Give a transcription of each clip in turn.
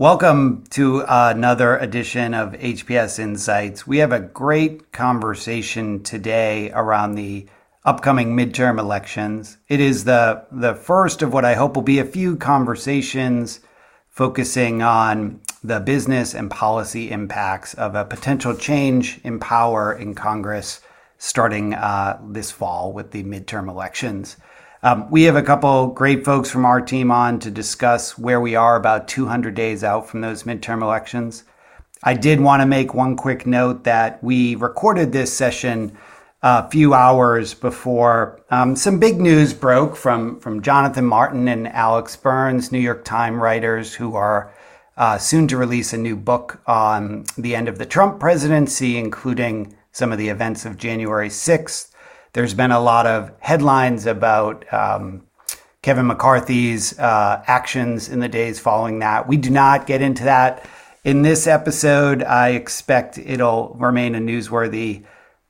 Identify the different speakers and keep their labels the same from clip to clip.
Speaker 1: Welcome to another edition of HPS Insights. We have a great conversation today around the upcoming midterm elections. It is the the first of what I hope will be a few conversations focusing on the business and policy impacts of a potential change in power in Congress starting uh, this fall with the midterm elections. Um, we have a couple great folks from our team on to discuss where we are about 200 days out from those midterm elections. I did want to make one quick note that we recorded this session a few hours before um, some big news broke from, from Jonathan Martin and Alex Burns, New York Times writers who are uh, soon to release a new book on the end of the Trump presidency, including some of the events of January 6th. There's been a lot of headlines about um, Kevin McCarthy's uh, actions in the days following that. We do not get into that in this episode. I expect it'll remain a newsworthy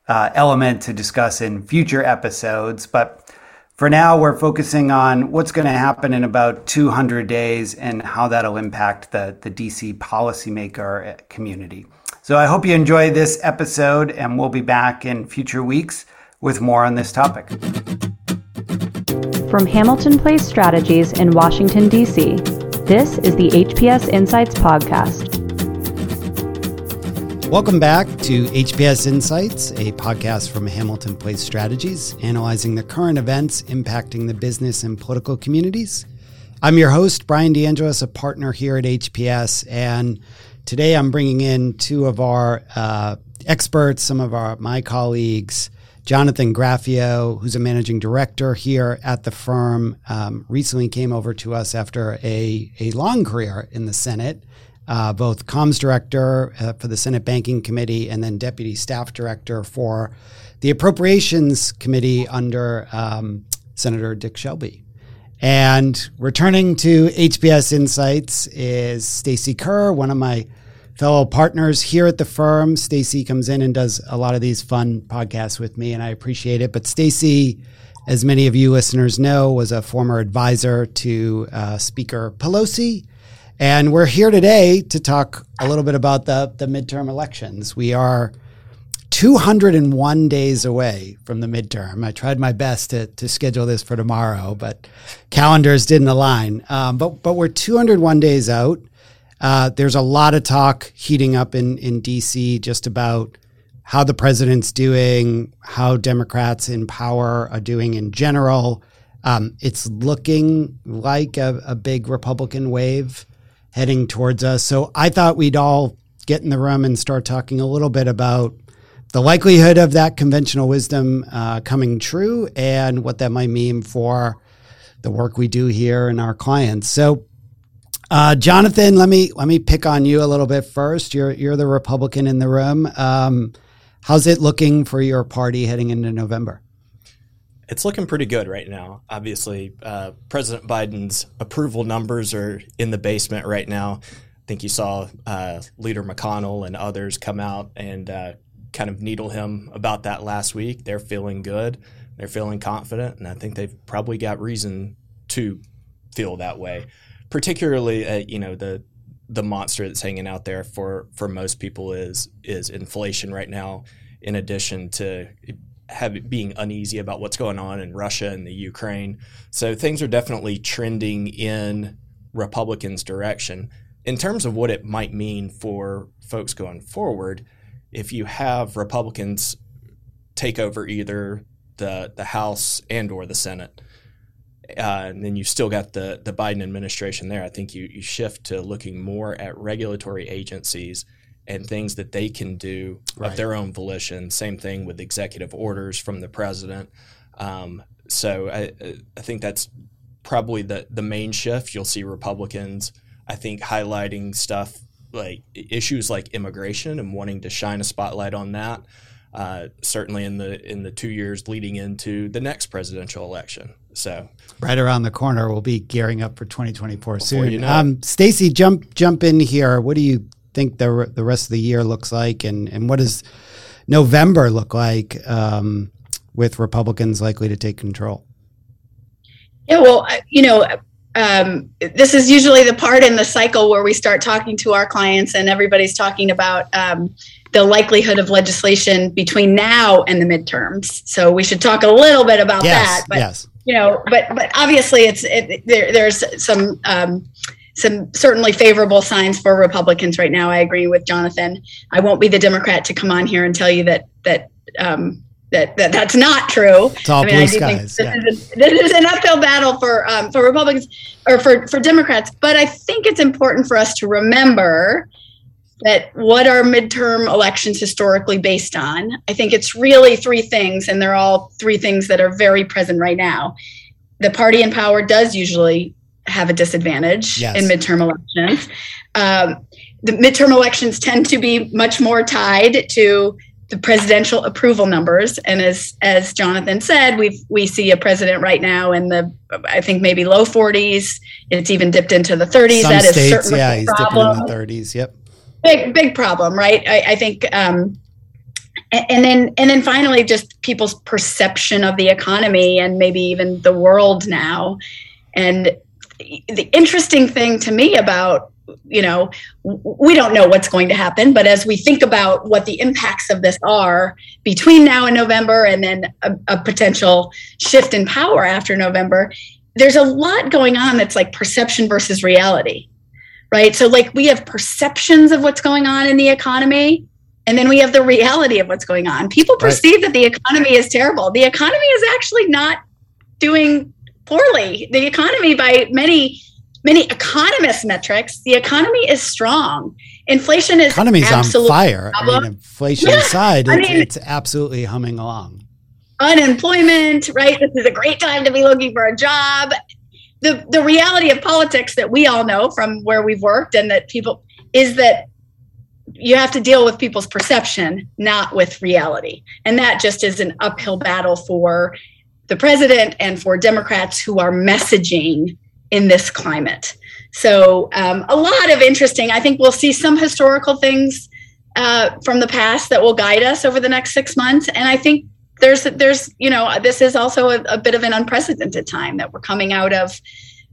Speaker 1: uh, element to discuss in future episodes. But for now, we're focusing on what's going to happen in about 200 days and how that'll impact the, the DC policymaker community. So I hope you enjoy this episode, and we'll be back in future weeks with more on this topic.
Speaker 2: From Hamilton Place Strategies in Washington, D.C., this is the HPS Insights Podcast.
Speaker 1: Welcome back to HPS Insights, a podcast from Hamilton Place Strategies, analyzing the current events impacting the business and political communities. I'm your host, Brian DeAngelis, a partner here at HPS, and today I'm bringing in two of our uh, experts, some of our my colleagues, Jonathan Graffeo, who's a managing director here at the firm, um, recently came over to us after a, a long career in the Senate, uh, both comms director uh, for the Senate Banking Committee and then deputy staff director for the Appropriations Committee under um, Senator Dick Shelby. And returning to HPS Insights is Stacy Kerr, one of my fellow partners here at the firm. Stacy comes in and does a lot of these fun podcasts with me, and I appreciate it. But Stacy, as many of you listeners know, was a former advisor to uh, Speaker Pelosi. And we're here today to talk a little bit about the, the midterm elections. We are 201 days away from the midterm. I tried my best to, to schedule this for tomorrow, but calendars didn't align. Um, but, but we're 201 days out. Uh, there's a lot of talk heating up in, in DC just about how the president's doing, how Democrats in power are doing in general. Um, it's looking like a, a, big Republican wave heading towards us. So I thought we'd all get in the room and start talking a little bit about the likelihood of that conventional wisdom uh, coming true and what that might mean for the work we do here and our clients. So uh, Jonathan, let me let me pick on you a little bit first. You're you're the Republican in the room. Um, how's it looking for your party heading into November?
Speaker 3: It's looking pretty good right now. Obviously, uh, President Biden's approval numbers are in the basement right now. I think you saw uh, Leader McConnell and others come out and uh, kind of needle him about that last week. They're feeling good. They're feeling confident, and I think they've probably got reason to feel that way particularly uh, you know the the monster that's hanging out there for for most people is is inflation right now in addition to have being uneasy about what's going on in Russia and the Ukraine. So things are definitely trending in Republicans' direction. In terms of what it might mean for folks going forward, if you have Republicans take over either the the House and or the Senate, uh, and then you've still got the the Biden administration there. I think you you shift to looking more at regulatory agencies and things that they can do right. of their own volition. Same thing with executive orders from the president. Um, so I I think that's probably the the main shift. You'll see Republicans, I think, highlighting stuff like issues like immigration and wanting to shine a spotlight on that. Uh, certainly in the in the two years leading into the next presidential election. So
Speaker 1: right around the corner, we'll be gearing up for 2024 soon. You know. um, Stacy, jump jump in here. What do you think the the rest of the year looks like, and and what does November look like um, with Republicans likely to take control?
Speaker 4: Yeah, well, you know, um, this is usually the part in the cycle where we start talking to our clients and everybody's talking about um, the likelihood of legislation between now and the midterms. So we should talk a little bit about
Speaker 1: yes,
Speaker 4: that.
Speaker 1: But, yes.
Speaker 4: You know, but but obviously it's it, there, there's some um, some certainly favorable signs for Republicans right now. I agree with Jonathan. I won't be the Democrat to come on here and tell you that that um, that, that that's not true.
Speaker 1: It's all I mean, blue skies.
Speaker 4: This, yeah. is a, this, is an uphill battle for um, for Republicans or for for Democrats. But I think it's important for us to remember that what are midterm elections historically based on? I think it's really three things, and they're all three things that are very present right now. The party in power does usually have a disadvantage yes. in midterm elections. Um, the midterm elections tend to be much more tied to the presidential approval numbers, and as as Jonathan said, we we see a president right now in the I think maybe low 40s. It's even dipped into the 30s.
Speaker 1: Some that states, is certainly yeah, he's dipping in the 30s. Yep
Speaker 4: big big problem, right? I, I think, um, and then and then finally, just people's perception of the economy and maybe even the world now. And the interesting thing to me about you know we don't know what's going to happen but as we think about what the impacts of this are between now and november and then a, a, potential shift in power after november there's a lot going on that's like perception versus reality right? So, like, we have perceptions of what's going on in the economy, and then we have the reality of what's going on. People perceive right. that the economy is terrible. The economy is actually not doing poorly. The economy, by many many economist metrics, the economy is strong. Inflation is
Speaker 1: economy's on fire. I mean, inflation yeah. aside, it's, I mean, it's absolutely humming along.
Speaker 4: Unemployment, right? This is a great time to be looking for a job the the reality of politics that we all know from where we've worked and that people is that you have to deal with people's perception not with reality. And that just is an uphill battle for the president and for democrats who are messaging in this climate. So um, a lot of interesting i think we'll see some historical things uh, from the past that will guide us over the next six months. And i think there's there's you know this is also a, a, bit of an unprecedented time that we're coming out of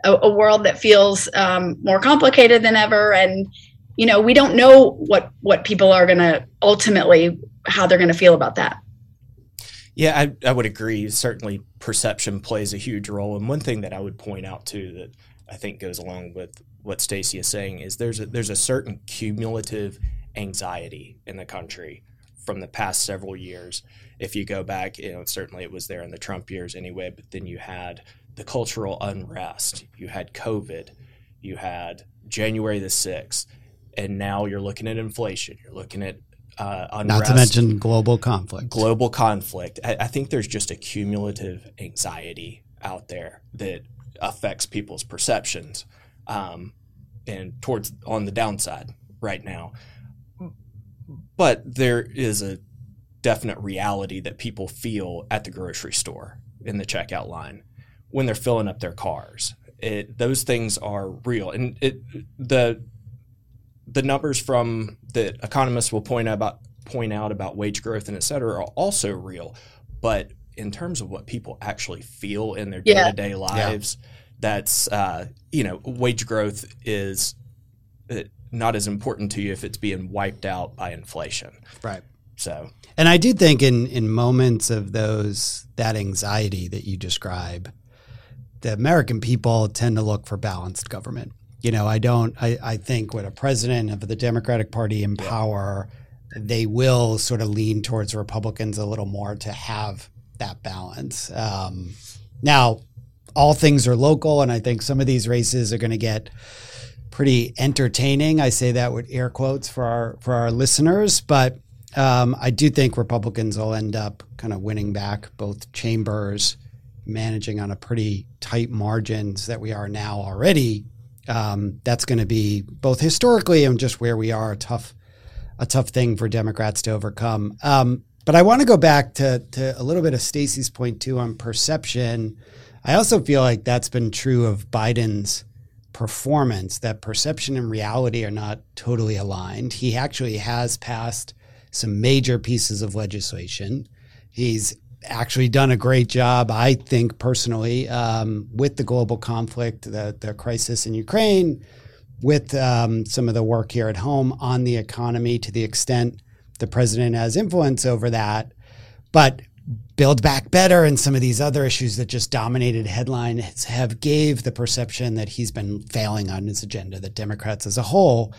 Speaker 4: a, a world that feels um, more complicated than ever. And you know we don't know what what people are going to ultimately how they're going to feel about that.
Speaker 3: Yeah I, I would agree. Certainly perception plays a huge role. And one thing that i would point out too that i think goes along with what stacy is saying is there's a, there's a certain cumulative anxiety in the country from the past several years. If you go back, you know, certainly it was there in the Trump years anyway, but then you had the cultural unrest, you had COVID, you had January the 6th, and now you're looking at inflation, you're looking at uh, unrest,
Speaker 1: Not to mention global conflict.
Speaker 3: Global conflict. I, I think there's just a cumulative anxiety out there that affects people's perceptions um, and towards on the downside right now. But there is a definite reality that people feel at the grocery store in the checkout line when they're filling up their cars. It, those things are real, and it, the the numbers from that economists will point out about point out about wage growth and et cetera are also real. But in terms of what people actually feel in their day to day lives, yeah. that's uh, you know wage growth is not as important to you if it's being wiped out by inflation.
Speaker 1: Right.
Speaker 3: So,
Speaker 1: and I do think in in moments of those that anxiety that you describe, the American people tend to look for balanced government. You know, I don't. I, I think with a president of the Democratic Party in power, they will sort of lean towards Republicans a little more to have that balance. Um, now, all things are local, and I think some of these races are going to get pretty entertaining. I say that with air quotes for our for our listeners, but um, I do think Republicans will end up kind of winning back both chambers, managing on a pretty tight margins that we are now already. Um, that's going to be both historically and just where we are a tough a tough thing for Democrats to overcome. Um, but I want to go back to to a little bit of Stacy's point too on perception. I also feel like that's been true of Biden's performance that perception and reality are not totally aligned. He actually has passed some major pieces of legislation. He's actually done a great job, I think personally, um, with the global conflict, the the crisis in Ukraine, with um, some of the work here at home on the economy to the extent the president has influence over that. But Build Back Better and some of these other issues that just dominated headlines have gave the perception that he's been failing on his agenda, that Democrats as a whole,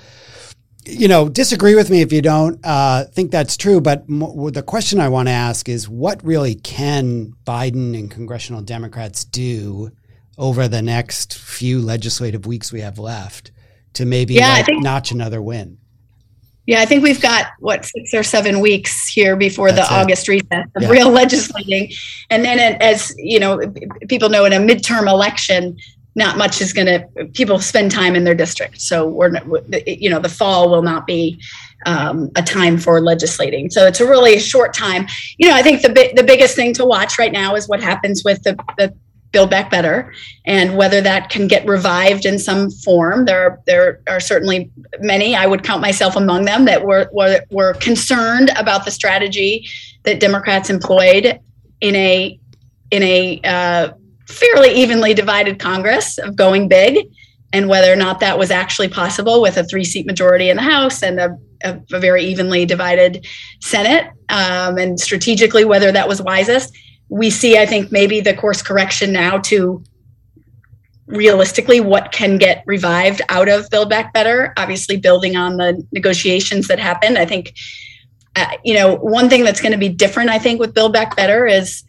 Speaker 1: you know, disagree with me if you don't uh, think that's true. But m- the question I want to ask is what really can Biden and congressional Democrats do over the next few legislative weeks we have left to maybe
Speaker 4: Yeah,
Speaker 1: like,
Speaker 4: think-
Speaker 1: notch another win?
Speaker 4: Yeah, I think we've got what six or seven weeks here before
Speaker 1: That's
Speaker 4: the
Speaker 1: it.
Speaker 4: August recess of
Speaker 1: Yeah.
Speaker 4: real legislating, and then as you know, people know in a midterm election, not much is going to. People spend time in their district, so we're you know the fall will not be um, a time for legislating. So it's a really short time. You know, I think the bi- the biggest thing to watch right now is what happens with the the Build Back Better and whether that can get revived in some form. There are there are certainly many. I would count myself among them that were were, were concerned about the strategy that Democrats employed in a in a uh, fairly evenly divided Congress of going big, and whether or not that was actually possible with a three seat majority in the House and a, a, very evenly divided Senate, um, and strategically whether that was wisest. We see, I think, maybe the course correction now to realistically what can get revived out of Build Back Better. Obviously, building on the negotiations that happened. I think, uh, you know, one thing that's going to be different, I think, with Build Back Better is,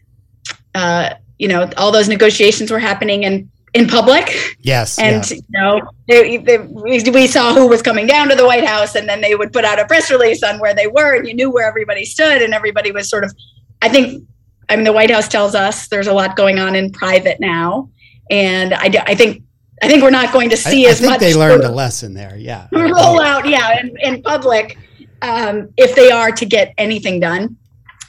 Speaker 4: uh, you know, all those negotiations were happening in in public,
Speaker 1: Yes.
Speaker 4: and
Speaker 1: yeah.
Speaker 4: you know, they, they, we, we saw who was coming down to the White House, and then they would put out a press release on where they were, and you knew where everybody stood, and everybody was sort of, I think. I mean, the White House tells us there's a lot going on in private now, and I, I think I think we're not going to see
Speaker 1: I
Speaker 4: as
Speaker 1: think
Speaker 4: much
Speaker 1: they learned a lesson there. Yeah.
Speaker 4: rollout, yeah, in, in public, um, if they are to get anything done.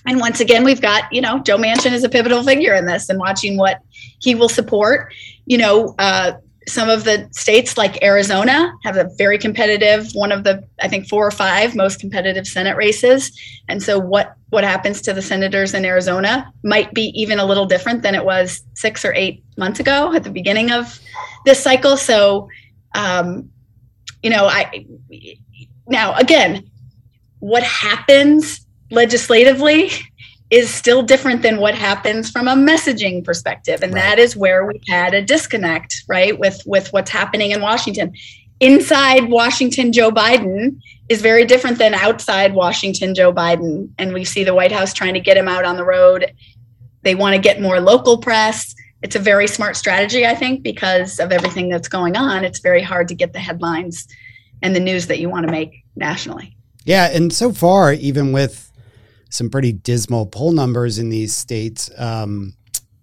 Speaker 4: And once again, we've got you know Joe Manchin is a pivotal figure in this, and watching what he will support. You know, uh, some of the states like Arizona have a very competitive, one of the I think four or five most competitive Senate races, and so what what happens to the senators in Arizona might be even a little different than it was six or eight months ago at the beginning of this cycle. So, um, you know, I now again, what happens legislatively is still different than what happens from a messaging perspective. And
Speaker 1: Right.
Speaker 4: that is where we've had a disconnect right with with what's happening in washington. Inside washington joe biden is very different than outside washington joe biden. And we see the white house trying to get him out on the road. They want to get more local press. It's a very smart strategy i think because of everything that's going on. It's very hard to get the headlines and the news that you want to make nationally.
Speaker 1: Yeah, and so far, even with some pretty dismal poll numbers in these states, um,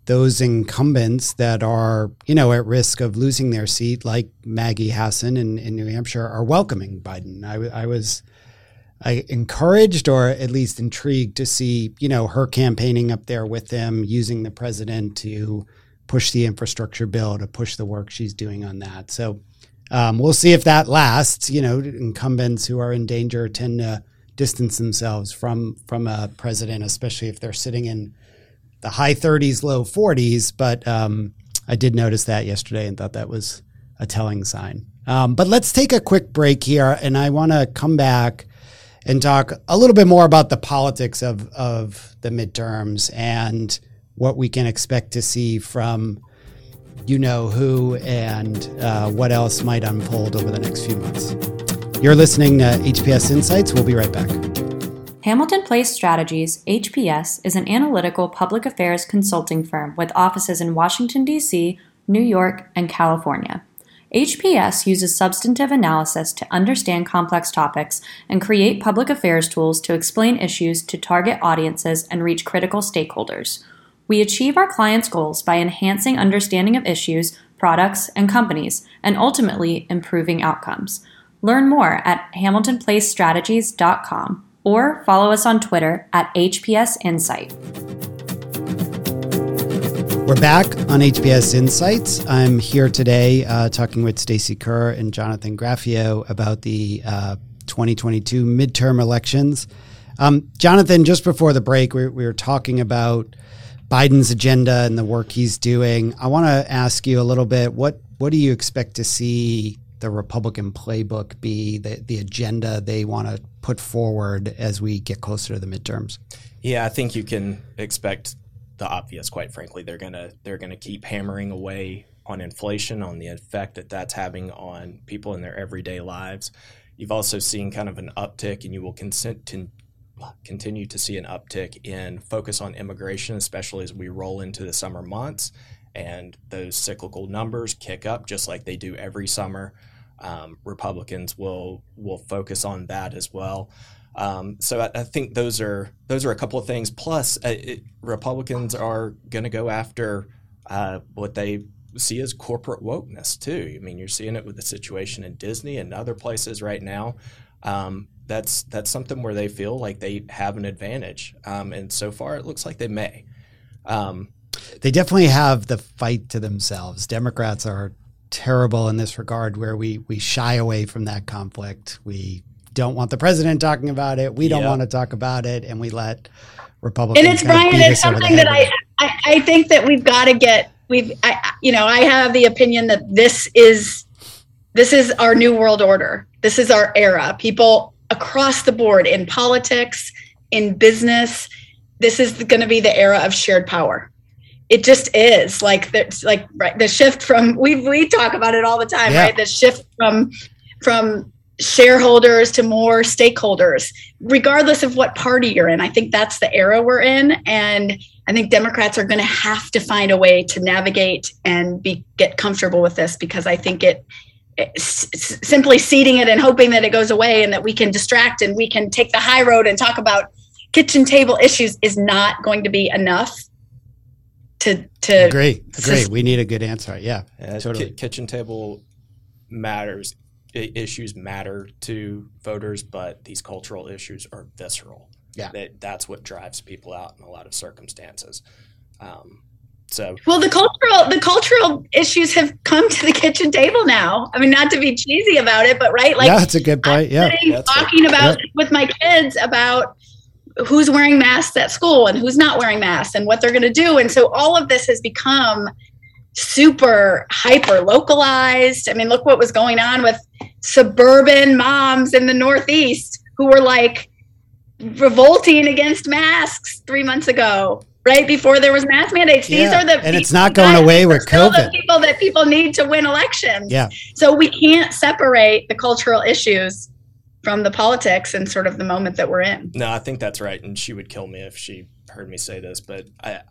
Speaker 1: those incumbents that are, you know, at risk of losing their seat, like Maggie Hassan in, in New Hampshire, are welcoming Biden. I, was I encouraged or at least intrigued to see, you know, her campaigning up there with them, using the president to push the infrastructure bill, to push the work she's doing on that. So um, we'll see if that lasts. You know, incumbents who are in danger tend to distance themselves from from a president, especially if they're sitting in the high 30s, low 40s. But um, I did notice that yesterday and thought that was a telling sign. Um, but let's take a quick break here, and I want to come back and talk a little bit more about the politics of of the midterms and what we can expect to see from you know who and uh, what else might unfold over the next few months. You're listening to HPS Insights. We'll be right back.
Speaker 5: Hamilton Place Strategies, HPS, is an analytical public affairs consulting firm with offices in Washington, D.C., New York, and California. HPS uses substantive analysis to understand complex topics and create public affairs tools to explain issues to target audiences and reach critical stakeholders. We achieve our clients' goals by enhancing understanding of issues, products, and companies, and ultimately improving outcomes. Learn more at hamiltonplacestrategies.com or follow us on Twitter at HPS Insight.
Speaker 1: We're back on HPS Insights. I'm here today uh, talking with Stacey Kerr and Jonathan Graffeo about the uh, 2022 midterm elections. Um, Jonathan, just before the break, we, we were talking about Biden's agenda and the work he's doing. I want to ask you a little bit what what do you expect to see the Republican playbook be, the, the agenda they want to put forward as we get closer to the midterms?
Speaker 3: Yeah, I think you can expect the obvious. Quite frankly, they're gonna they're gonna keep hammering away on inflation, on the effect that that's having on people in their everyday lives. You've also seen kind of an uptick, and you will consent to continue to see an uptick in focus on immigration, especially as we roll into the summer months and those cyclical numbers kick up just like they do every summer. Um, Republicans will will focus on that as well. Um, so I, I, think those are those are a couple of things. Plus, uh, it, Republicans are going to go after uh, what they see as corporate wokeness too. I mean, you're seeing it with the situation in Disney and other places right now. Um, that's that's something where they feel like they have an advantage, um, and so far it looks like they may. Um,
Speaker 1: they definitely have the fight to themselves. Democrats are terrible in this regard, where we we shy away from that conflict. We don't want the president talking about it. We don't yep. want to talk about it, and we let Republicans.
Speaker 4: And it's Brian. It's something that I, I I think that we've got to get. We've I, you know I have the opinion that this is this is our new world order. This is our era. People across the board in politics, in business, this is going to be the era of shared power it just is like there's like right the shift from we we talk about it all the time yeah. right? The shift from from shareholders to more stakeholders regardless of what party you're in. I think that's the era we're in and i think democrats are going to have to find a way to navigate and be get comfortable with this because i think it simply ceding it and hoping that it goes away and that we can distract and we can take the high road and talk about kitchen table issues is not going to be enough to to
Speaker 1: agree agree we need a good answer. Yeah,
Speaker 3: yeah totally. kitchen table matters issues matter to voters but these cultural issues are visceral.
Speaker 1: Yeah.
Speaker 3: That, that's what drives people out in a lot of circumstances. Um, so
Speaker 4: well the cultural the cultural issues have come to the kitchen table now. I mean not to be cheesy about it but right
Speaker 1: like yeah that's a good point. Yeah.
Speaker 4: Talking about yeah. with my kids about who's wearing masks at school and who's not wearing masks and what they're going to do. And so all of this has become super hyper localized. I mean, look what was going on with suburban moms in the Northeast who were like revolting against masks three months ago, right before there was mask mandates.
Speaker 1: Yeah.
Speaker 4: These are the
Speaker 1: and it's not going away with COVID.
Speaker 4: The people that people need to win elections.
Speaker 1: Yeah.
Speaker 4: So we can't separate the cultural issues from the politics and sort of the moment that we're in.
Speaker 3: No, I think that's right, and she would kill me if she heard me say this, but I,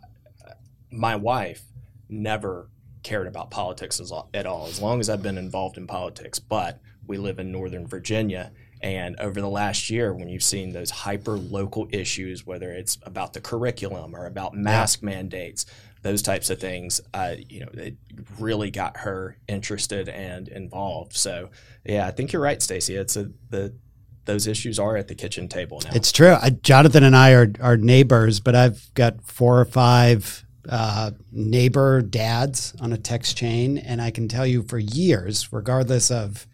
Speaker 3: my wife never cared about politics at all, as long as I've been involved in politics. But we live in Northern Virginia, and over the last year, when you've seen those hyper local issues, whether it's about the curriculum or about mask yeah. mandates, those types of things, uh, you know, it really got her interested and involved. So, yeah, I think you're right, Stacey. It's a, the those issues are at the kitchen table now.
Speaker 1: It's true. I, Jonathan and I are, are neighbors, but I've got four or five uh, neighbor dads on a text chain, and I can tell you for years, regardless of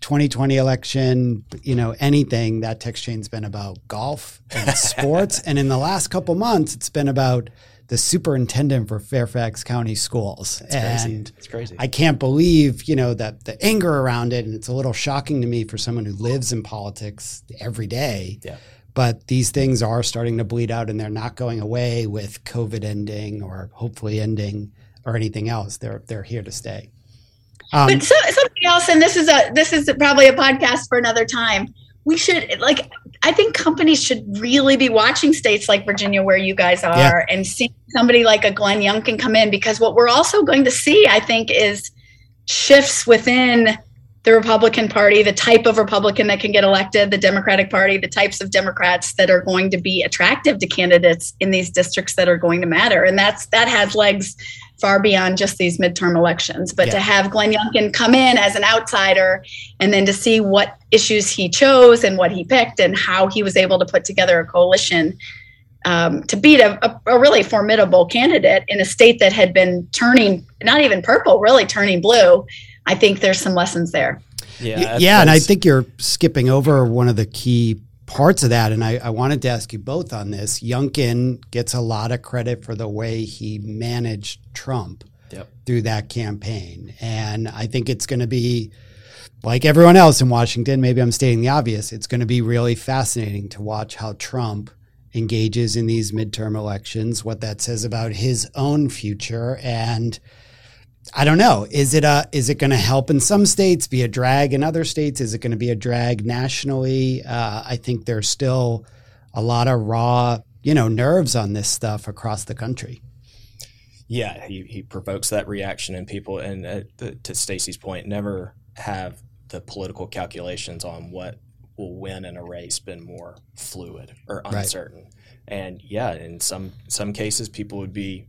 Speaker 1: 2020 election, you know, anything, that text chain's been about golf and sports. and in the last couple months, it's been about the superintendent for Fairfax County Schools.
Speaker 3: It's and crazy. It's crazy.
Speaker 1: I can't believe, you know, that the anger around it. And it's a little shocking to me for someone who lives in politics every day.
Speaker 3: Yeah.
Speaker 1: But these things are starting to bleed out and they're not going away with COVID ending or hopefully ending or anything else. They're they're here to stay.
Speaker 4: Um, but so, something else, and this is a this is probably a podcast for another time we should like i think companies should really be watching states like virginia where you guys are yeah. and see somebody like a glenn youngkin come in because what we're also going to see i think is shifts within the republican party the type of republican that can get elected the democratic party the types of democrats that are going to be attractive to candidates in these districts that are going to matter and that's that has legs far beyond just these midterm elections. But yeah. to have Glenn Youngkin come in as an outsider and then to see what issues he chose and what he picked and how he was able to put together a coalition um, to beat a, a, a, really formidable candidate in a state that had been turning, not even purple, really turning blue. I think there's some lessons there.
Speaker 1: Yeah, yeah, and I think you're skipping over one of the key parts of that, and I, I, wanted to ask you both on this. Youngkin gets a lot of credit for the way he managed Trump
Speaker 3: yep.
Speaker 1: through that campaign. And I think it's going to be like everyone else in Washington, maybe I'm stating the obvious, it's going to be really fascinating to watch how Trump engages in these midterm elections, what that says about his own future and I don't know. Is it a is it going to help in some states, be a drag in other states? Is it going to be a drag nationally? Uh, I think there's still a lot of raw, you know, nerves on this stuff across the country.
Speaker 3: Yeah, he, he provokes that reaction in people, and uh, to Stacey's point, never have the political calculations on what will win in a race been more fluid or uncertain. Right. And yeah, in some some cases, people would be,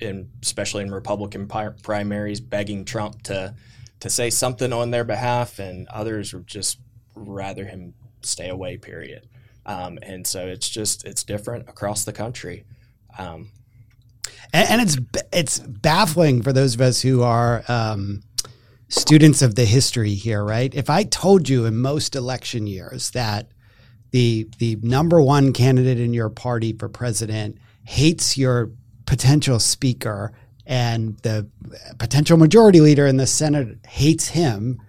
Speaker 3: in especially in Republican primaries, begging Trump to to say something on their behalf, and others would just rather him stay away. Period. Um, and so it's just it's different across the country. Um,
Speaker 1: and, and, it's it's baffling for those of us who are um, students of the history here, right? If I told you in most election years that the the number one candidate in your party for president hates your potential speaker and the potential majority leader in the Senate hates him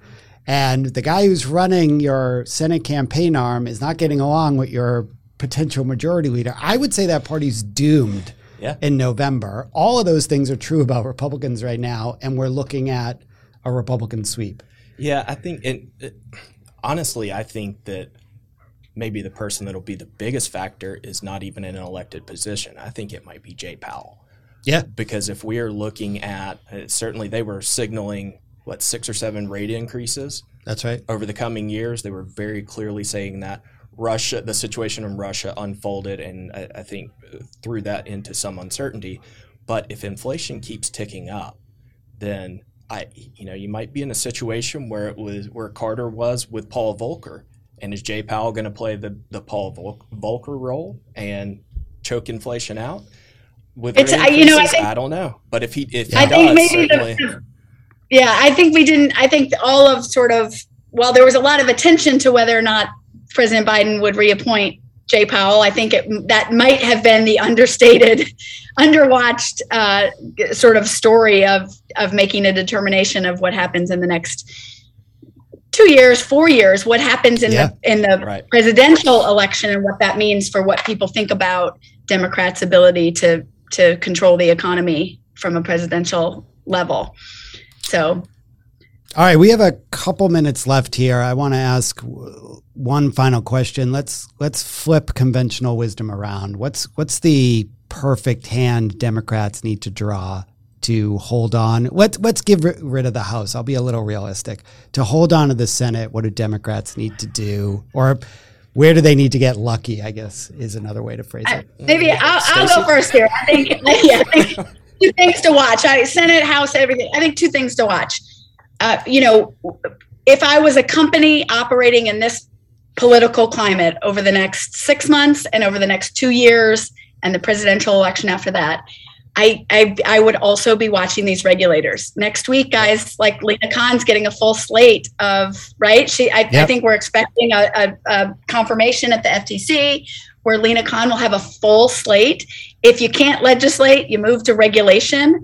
Speaker 1: and the guy who's running your Senate campaign arm is not getting along with your potential majority leader, I would say that party's doomed
Speaker 3: yeah.
Speaker 1: in November. All of those things are true about Republicans right now, and we're looking at a Republican sweep.
Speaker 3: Yeah, I think, it, it, uh, honestly, I think that maybe the person that'll be the biggest factor is not even in an elected position. I think it might be Jay Powell.
Speaker 1: Yeah.
Speaker 3: Because if we are looking at, uh, certainly they were signaling, what, six or seven rate increases?
Speaker 1: That's right.
Speaker 3: Over the coming years, they were very clearly saying that Russia, the situation in Russia unfolded, and I, I think threw that into some uncertainty. But if inflation keeps ticking up, then I, you know, you might be in a situation where it was where Carter was with Paul Volcker, and is Jay Powell going to play the the Paul Volcker role and choke inflation out?
Speaker 4: With it's you know I, think,
Speaker 3: I don't know, but if he if he
Speaker 4: I
Speaker 3: does,
Speaker 4: think maybe the, yeah, I think we didn't. I think all of sort of well, there was a lot of attention to whether or not President Biden would reappoint Jay Powell. I think it, that might have been the understated, underwatched uh, sort of story of of making a determination of what happens in the next two years, four years, what happens in yeah. the in the right. presidential election, and what that means for what people think about Democrats' ability to to control the economy from a presidential level. So
Speaker 1: all right, we have a couple minutes left here. I want to ask one final question. Let's let's flip conventional wisdom around. What's what's the perfect hand Democrats need to draw to hold on? Let's let's give rid of the House. I'll be a little realistic. To hold on to the Senate, what do Democrats need to do, or where do they need to get lucky? I guess is another way to phrase it.
Speaker 4: maybe I'll, I'll go first here. I think, yeah, I think two things to watch. I, Senate, House, everything. I think two things to watch uh, you know, if I was a company operating in this political climate over the next six months and over the next two years and the presidential election after that, I, I, I would also be watching these regulators next week, guys. Like Lina Khan's getting a full slate of right. She, I, yep. I think we're expecting a, a, a, confirmation at the FTC where Lina Khan will have a full slate. If you can't legislate, you move to regulation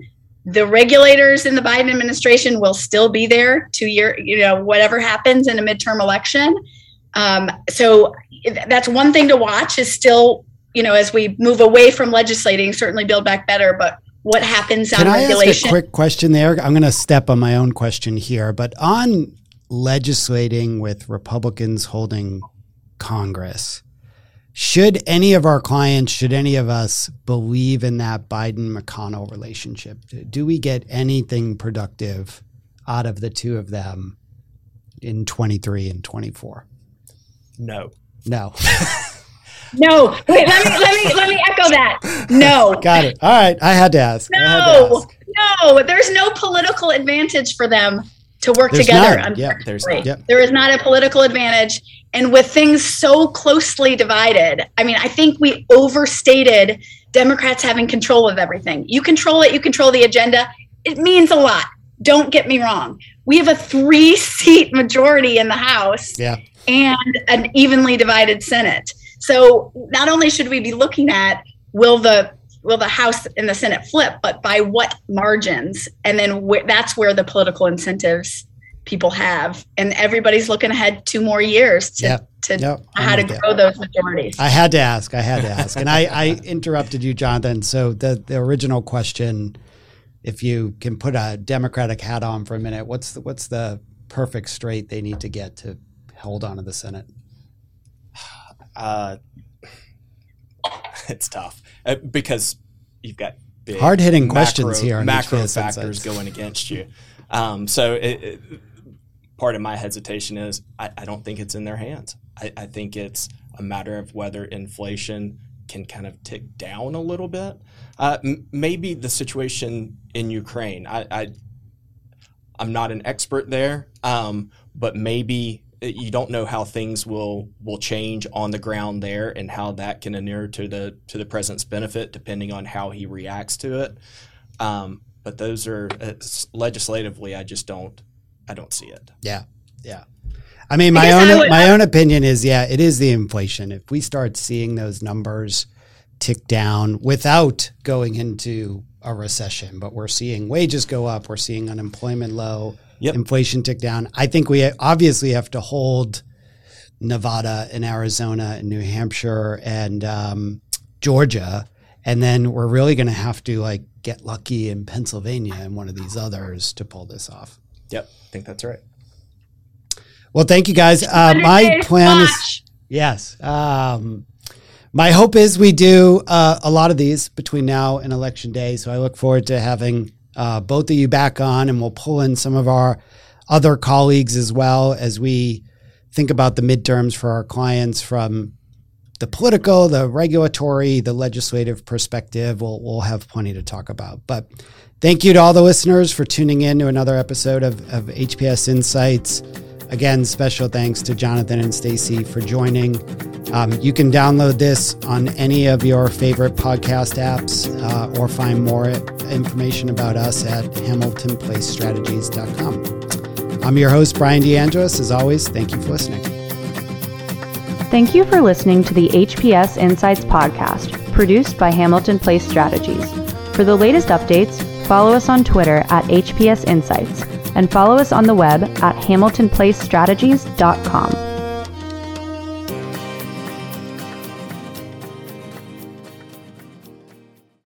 Speaker 4: the regulators in the Biden administration will still be there to year, you know, whatever happens in a midterm election. Um, so that's one thing to watch is still, you know, as we move away from legislating, certainly build back better, but what happens on Can
Speaker 1: I
Speaker 4: regulation?
Speaker 1: ask a quick question there? I'm going to step on my own question here, but on legislating with Republicans holding Congress, should any of our clients, should any of us believe in that Biden McConnell relationship? Do we get anything productive out of the two of them in 23 and 24?
Speaker 3: No.
Speaker 1: No.
Speaker 4: no. Wait, let me let me let me echo that. No.
Speaker 1: Got it. All right. I had to ask.
Speaker 4: No. To ask. No. There's no political advantage for them to work
Speaker 1: there's
Speaker 4: together.
Speaker 1: None. Yeah, there's
Speaker 4: yep. there is not a political advantage. And with things so closely divided, I mean, I think we overstated Democrats having control of everything. You control it, you control the agenda. It means a lot. Don't get me wrong. We have a three seat majority in the House.
Speaker 1: Yeah.
Speaker 4: and an evenly divided Senate. So not only should we be looking at will the will the House and the Senate flip, but by what margins? And then wh- that's where the political incentives people have, and everybody's looking ahead two more years to
Speaker 1: Yep.
Speaker 4: to
Speaker 1: Yep.
Speaker 4: How to grow those majorities.
Speaker 1: I had to ask. I had to ask, and I, I interrupted you, Jonathan. So the the original question, if you can put a Democratic hat on for a minute, what's the what's the perfect straight they need to get to hold on to the Senate?
Speaker 3: Uh, it's tough uh, because you've got big
Speaker 1: Hard-hitting
Speaker 3: macro-
Speaker 1: questions here
Speaker 3: macro factors going against you. Um, so it, it, part of my hesitation is I, I don't think it's in their hands. I, I think it's a matter of whether inflation can kind of tick down a little bit. Uh, m- maybe the situation in Ukraine. I, I I'm not an expert there, um, but maybe you don't know how things will will change on the ground there and how that can inure to the to the president's benefit depending on how he reacts to it. Um, but those are uh, legislatively, I just don't I don't see it.
Speaker 1: Yeah, yeah. I mean, my
Speaker 4: I
Speaker 1: own
Speaker 4: would-
Speaker 1: my own opinion is, yeah, it is the inflation. If we start seeing those numbers tick down without going into a recession, but we're seeing wages go up, we're seeing unemployment low,
Speaker 3: Yep.
Speaker 1: inflation tick down. I think we obviously have to hold Nevada and Arizona and New Hampshire and um, Georgia, and then we're really going to have to like get lucky in Pennsylvania and one of these others to pull this off.
Speaker 3: Yep, I think that's right.
Speaker 1: Well, thank you guys. Uh, my plan is yes. Um, my hope is we do uh, a lot of these between now and election day. So I look forward to having uh, both of you back on, and we'll pull in some of our other colleagues as well as we think about the midterms for our clients from the political, the regulatory, the legislative perspective. We'll we'll have plenty to talk about. But thank you to all the listeners for tuning in to another episode of, of HPS Insights. Again, special thanks to Jonathan and Stacy for joining. Um, you can download this on any of your favorite podcast apps uh, or find more information about us at hamiltonplacestrategies.com. I'm your host, Brian DeAngelis. As always, thank you for listening.
Speaker 2: Thank you for listening to the HPS Insights podcast, produced by Hamilton Place Strategies. For the latest updates, follow us on Twitter at HPS Insights and follow us on the web at hamiltonplacestrategies.com.